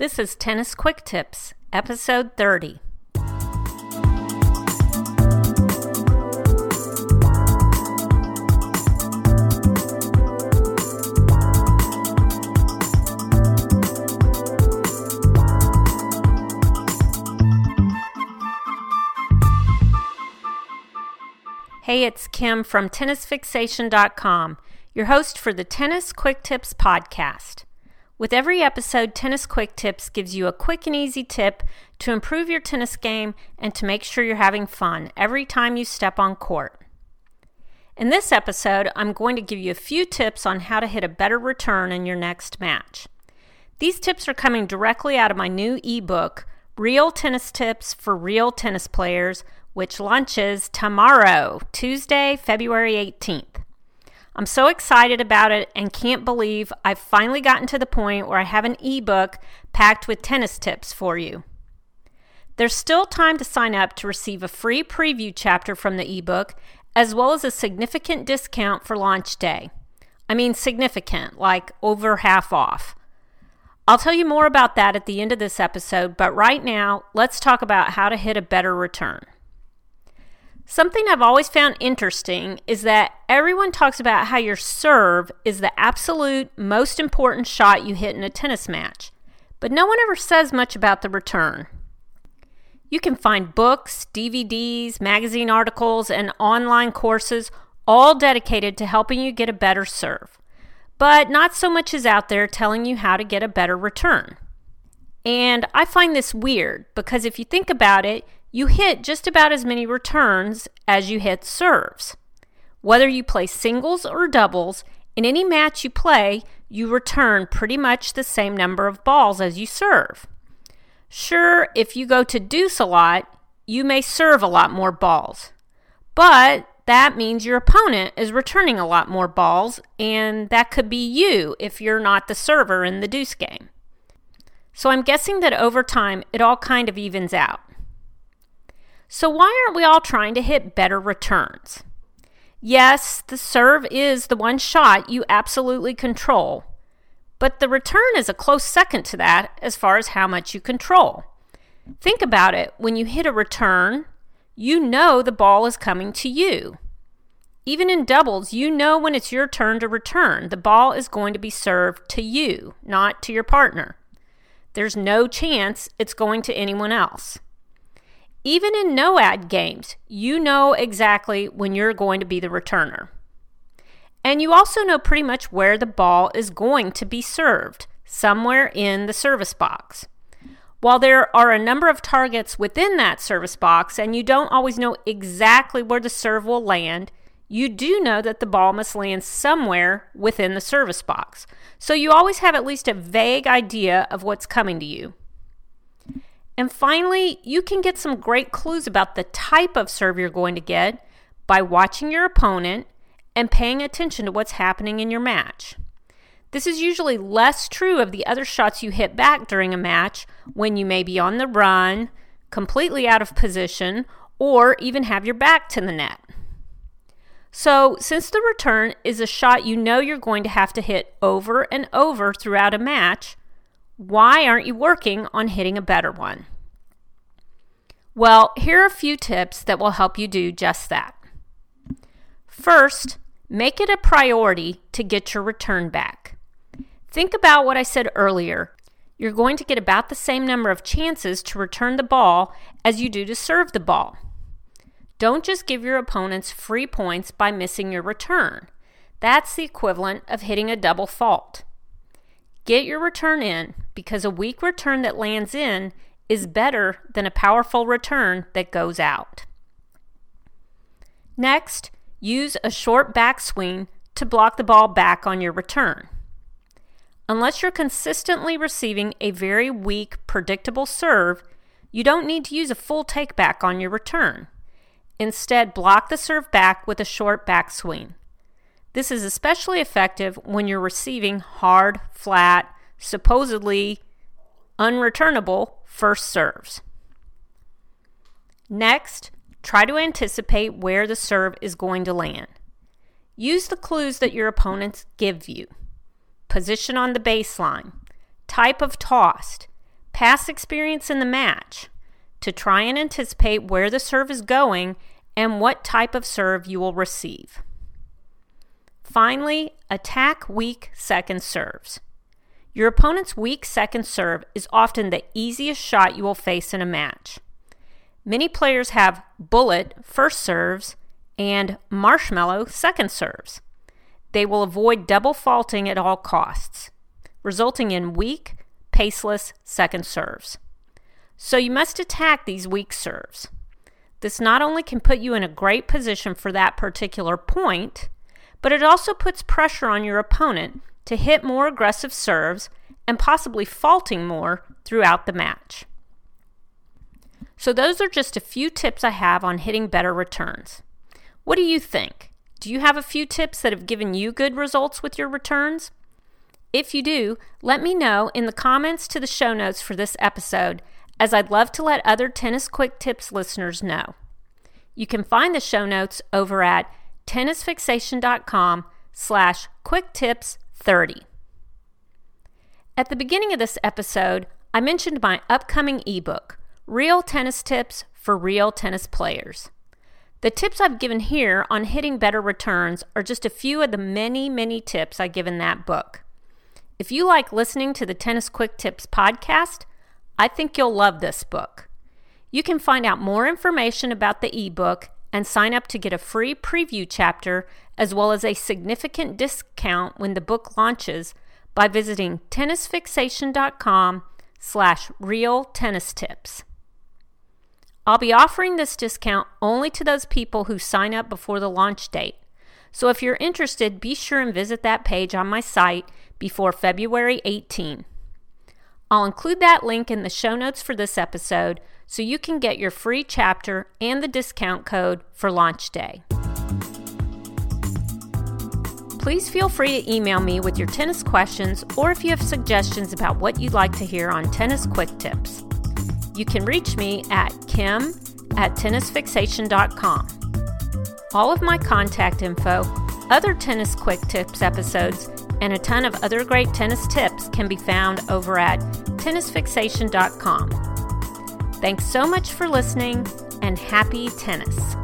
This is Tennis Quick Tips, episode 30. Hey, it's Kim from TennisFixation.com, your host for the Tennis Quick Tips podcast. With every episode, Tennis Quick Tips gives you a quick and easy tip to improve your tennis game and to make sure you're having fun every time you step on court. In this episode, I'm going to give you a few tips on how to hit a better return in your next match. These tips are coming directly out of my new ebook, Real Tennis Tips for Real Tennis Players, which launches tomorrow, Tuesday, February 18th. I'm so excited about it and can't believe I've finally gotten to the point where I have an ebook packed with tennis tips for you. There's still time to sign up to receive a free preview chapter from the ebook, as well as a significant discount for launch day. I mean, significant, like over half off. I'll tell you more about that at the end of this episode, but right now, let's talk about how to hit a better return. Something I've always found interesting is that everyone talks about how your serve is the absolute most important shot you hit in a tennis match, but no one ever says much about the return. You can find books, DVDs, magazine articles, and online courses all dedicated to helping you get a better serve. But not so much is out there telling you how to get a better return. And I find this weird because if you think about it, you hit just about as many returns as you hit serves. Whether you play singles or doubles, in any match you play, you return pretty much the same number of balls as you serve. Sure, if you go to deuce a lot, you may serve a lot more balls. But that means your opponent is returning a lot more balls, and that could be you if you're not the server in the deuce game. So I'm guessing that over time it all kind of evens out. So, why aren't we all trying to hit better returns? Yes, the serve is the one shot you absolutely control, but the return is a close second to that as far as how much you control. Think about it when you hit a return, you know the ball is coming to you. Even in doubles, you know when it's your turn to return, the ball is going to be served to you, not to your partner. There's no chance it's going to anyone else. Even in no ad games, you know exactly when you're going to be the returner. And you also know pretty much where the ball is going to be served, somewhere in the service box. While there are a number of targets within that service box and you don't always know exactly where the serve will land, you do know that the ball must land somewhere within the service box. So you always have at least a vague idea of what's coming to you. And finally, you can get some great clues about the type of serve you're going to get by watching your opponent and paying attention to what's happening in your match. This is usually less true of the other shots you hit back during a match when you may be on the run, completely out of position, or even have your back to the net. So, since the return is a shot you know you're going to have to hit over and over throughout a match, why aren't you working on hitting a better one? Well, here are a few tips that will help you do just that. First, make it a priority to get your return back. Think about what I said earlier. You're going to get about the same number of chances to return the ball as you do to serve the ball. Don't just give your opponents free points by missing your return. That's the equivalent of hitting a double fault. Get your return in because a weak return that lands in is better than a powerful return that goes out. Next, use a short backswing to block the ball back on your return. Unless you're consistently receiving a very weak, predictable serve, you don't need to use a full takeback on your return. Instead, block the serve back with a short backswing. This is especially effective when you're receiving hard, flat, supposedly unreturnable first serves. Next, try to anticipate where the serve is going to land. Use the clues that your opponents give you position on the baseline, type of tossed, past experience in the match to try and anticipate where the serve is going and what type of serve you will receive. Finally, attack weak second serves. Your opponent's weak second serve is often the easiest shot you will face in a match. Many players have bullet first serves and marshmallow second serves. They will avoid double faulting at all costs, resulting in weak, paceless second serves. So you must attack these weak serves. This not only can put you in a great position for that particular point, but it also puts pressure on your opponent to hit more aggressive serves and possibly faulting more throughout the match. So, those are just a few tips I have on hitting better returns. What do you think? Do you have a few tips that have given you good results with your returns? If you do, let me know in the comments to the show notes for this episode, as I'd love to let other Tennis Quick Tips listeners know. You can find the show notes over at tennisfixation.com slash quicktips30. At the beginning of this episode, I mentioned my upcoming ebook, Real Tennis Tips for Real Tennis Players. The tips I've given here on hitting better returns are just a few of the many, many tips I give in that book. If you like listening to the Tennis Quick Tips podcast, I think you'll love this book. You can find out more information about the ebook and sign up to get a free preview chapter as well as a significant discount when the book launches by visiting tennisfixation.com slash real tennis tips. I'll be offering this discount only to those people who sign up before the launch date. So if you're interested, be sure and visit that page on my site before February 18. I'll include that link in the show notes for this episode so you can get your free chapter and the discount code for launch day. Please feel free to email me with your tennis questions or if you have suggestions about what you'd like to hear on Tennis Quick Tips. You can reach me at kim at tennisfixation.com. All of my contact info, other Tennis Quick Tips episodes, and a ton of other great tennis tips can be found over at tennisfixation.com. Thanks so much for listening and happy tennis.